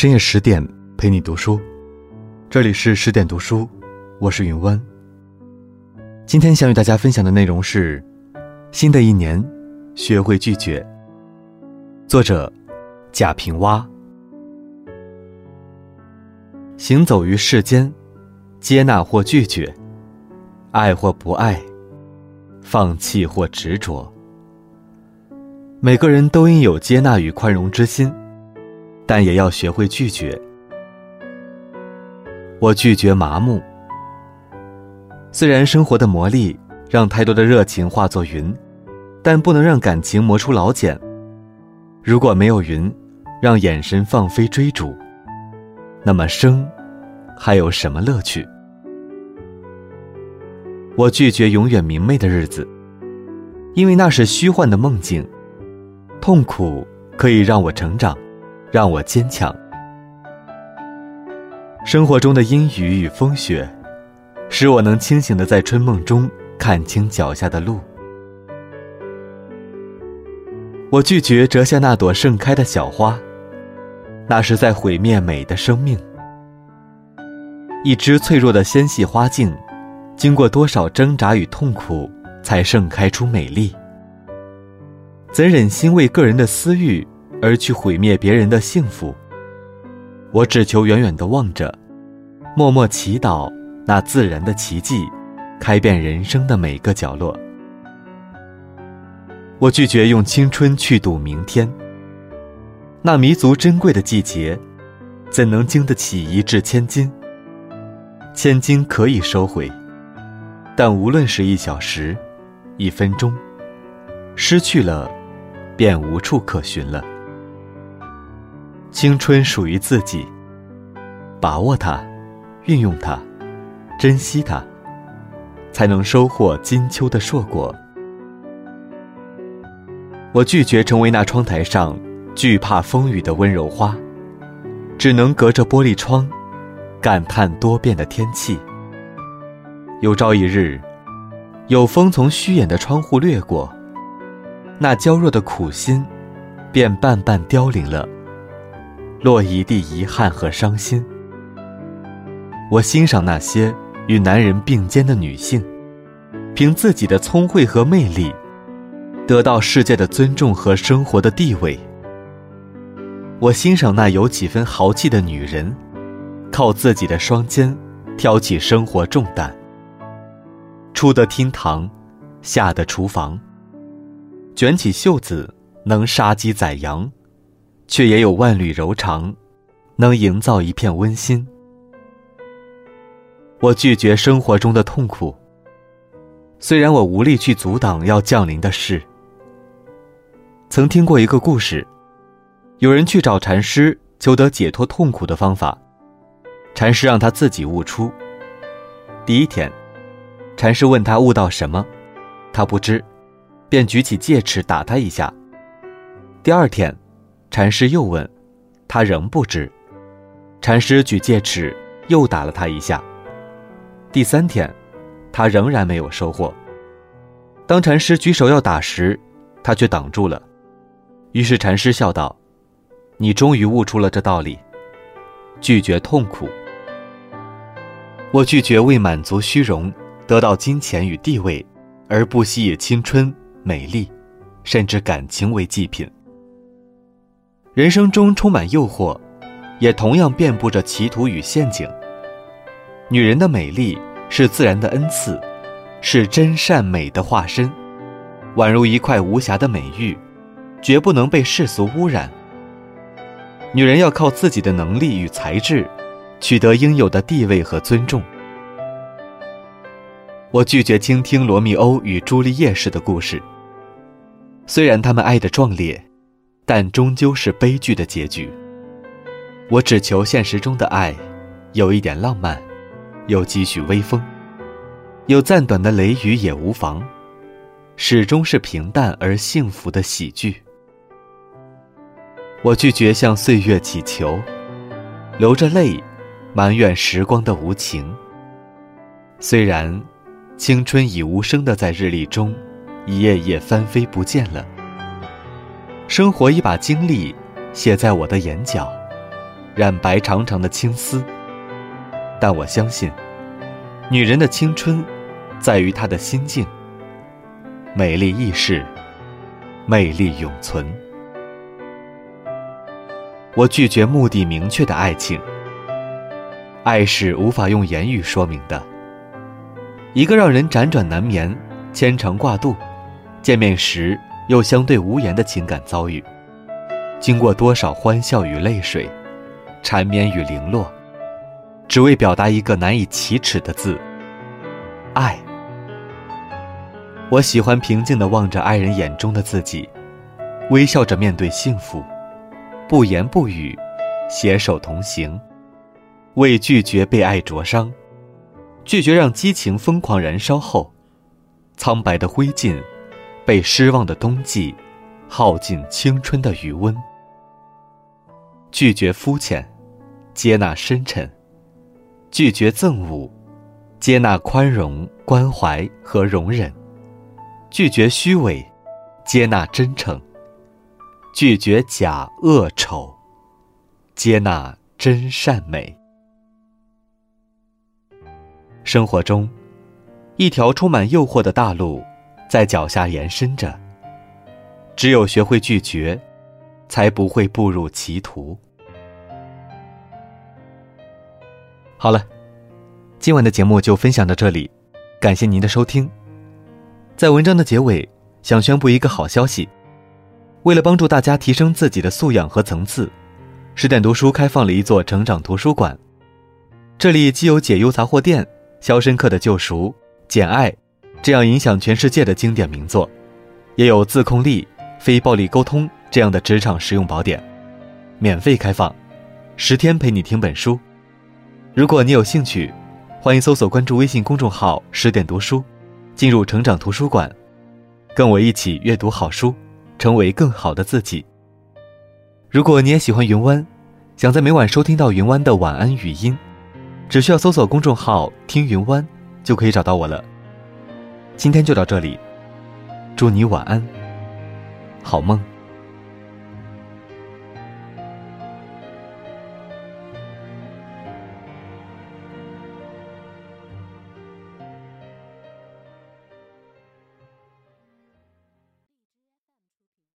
深夜十点陪你读书，这里是十点读书，我是云湾。今天想与大家分享的内容是：新的一年，学会拒绝。作者贾平凹。行走于世间，接纳或拒绝，爱或不爱，放弃或执着。每个人都应有接纳与宽容之心，但也要学会拒绝。我拒绝麻木。虽然生活的磨砺让太多的热情化作云，但不能让感情磨出老茧。如果没有云，让眼神放飞追逐，那么生还有什么乐趣？我拒绝永远明媚的日子，因为那是虚幻的梦境。痛苦可以让我成长，让我坚强。生活中的阴雨与风雪，使我能清醒的在春梦中看清脚下的路。我拒绝折下那朵盛开的小花，那是在毁灭美的生命。一枝脆弱的纤细花茎，经过多少挣扎与痛苦，才盛开出美丽。怎忍心为个人的私欲而去毁灭别人的幸福？我只求远远的望着，默默祈祷那自然的奇迹，开遍人生的每个角落。我拒绝用青春去赌明天。那弥足珍贵的季节，怎能经得起一掷千金？千金可以收回，但无论是一小时、一分钟，失去了。便无处可寻了。青春属于自己，把握它，运用它，珍惜它，才能收获金秋的硕果。我拒绝成为那窗台上惧怕风雨的温柔花，只能隔着玻璃窗，感叹多变的天气。有朝一日，有风从虚掩的窗户掠过。那娇弱的苦心，便半半凋零了，落一地遗憾和伤心。我欣赏那些与男人并肩的女性，凭自己的聪慧和魅力，得到世界的尊重和生活的地位。我欣赏那有几分豪气的女人，靠自己的双肩，挑起生活重担，出得厅堂，下得厨房。卷起袖子，能杀鸡宰羊，却也有万缕柔肠，能营造一片温馨。我拒绝生活中的痛苦，虽然我无力去阻挡要降临的事。曾听过一个故事，有人去找禅师求得解脱痛苦的方法，禅师让他自己悟出。第一天，禅师问他悟到什么，他不知。便举起戒尺打他一下。第二天，禅师又问，他仍不知。禅师举戒尺又打了他一下。第三天，他仍然没有收获。当禅师举手要打时，他却挡住了。于是禅师笑道：“你终于悟出了这道理，拒绝痛苦。我拒绝为满足虚荣、得到金钱与地位，而不惜以青春。”美丽，甚至感情为祭品。人生中充满诱惑，也同样遍布着歧途与陷阱。女人的美丽是自然的恩赐，是真善美的化身，宛如一块无瑕的美玉，绝不能被世俗污染。女人要靠自己的能力与才智，取得应有的地位和尊重。我拒绝倾听罗密欧与朱丽叶式的故事。虽然他们爱的壮烈，但终究是悲剧的结局。我只求现实中的爱，有一点浪漫，有几许微风，有暂短的雷雨也无妨，始终是平淡而幸福的喜剧。我拒绝向岁月乞求，流着泪，埋怨时光的无情。虽然。青春已无声的在日历中，一页页翻飞不见了。生活已把经历写在我的眼角，染白长长的青丝。但我相信，女人的青春，在于她的心境。美丽易逝，魅力永存。我拒绝目的明确的爱情。爱是无法用言语说明的。一个让人辗转难眠、牵肠挂肚，见面时又相对无言的情感遭遇，经过多少欢笑与泪水，缠绵与零落，只为表达一个难以启齿的字——爱。我喜欢平静地望着爱人眼中的自己，微笑着面对幸福，不言不语，携手同行，为拒绝被爱灼伤。拒绝让激情疯狂燃烧后，苍白的灰烬，被失望的冬季，耗尽青春的余温。拒绝肤浅，接纳深沉；拒绝憎恶，接纳宽容、关怀和容忍；拒绝虚伪，接纳真诚；拒绝假恶丑，接纳真善美。生活中，一条充满诱惑的大路，在脚下延伸着。只有学会拒绝，才不会步入歧途。好了，今晚的节目就分享到这里，感谢您的收听。在文章的结尾，想宣布一个好消息：为了帮助大家提升自己的素养和层次，十点读书开放了一座成长图书馆。这里既有解忧杂货店。《肖申克的救赎》《简爱》，这样影响全世界的经典名作，也有自控力、非暴力沟通这样的职场实用宝典，免费开放，十天陪你听本书。如果你有兴趣，欢迎搜索关注微信公众号“十点读书”，进入成长图书馆，跟我一起阅读好书，成为更好的自己。如果你也喜欢云湾，想在每晚收听到云湾的晚安语音。只需要搜索公众号“听云湾”，就可以找到我了。今天就到这里，祝你晚安，好梦。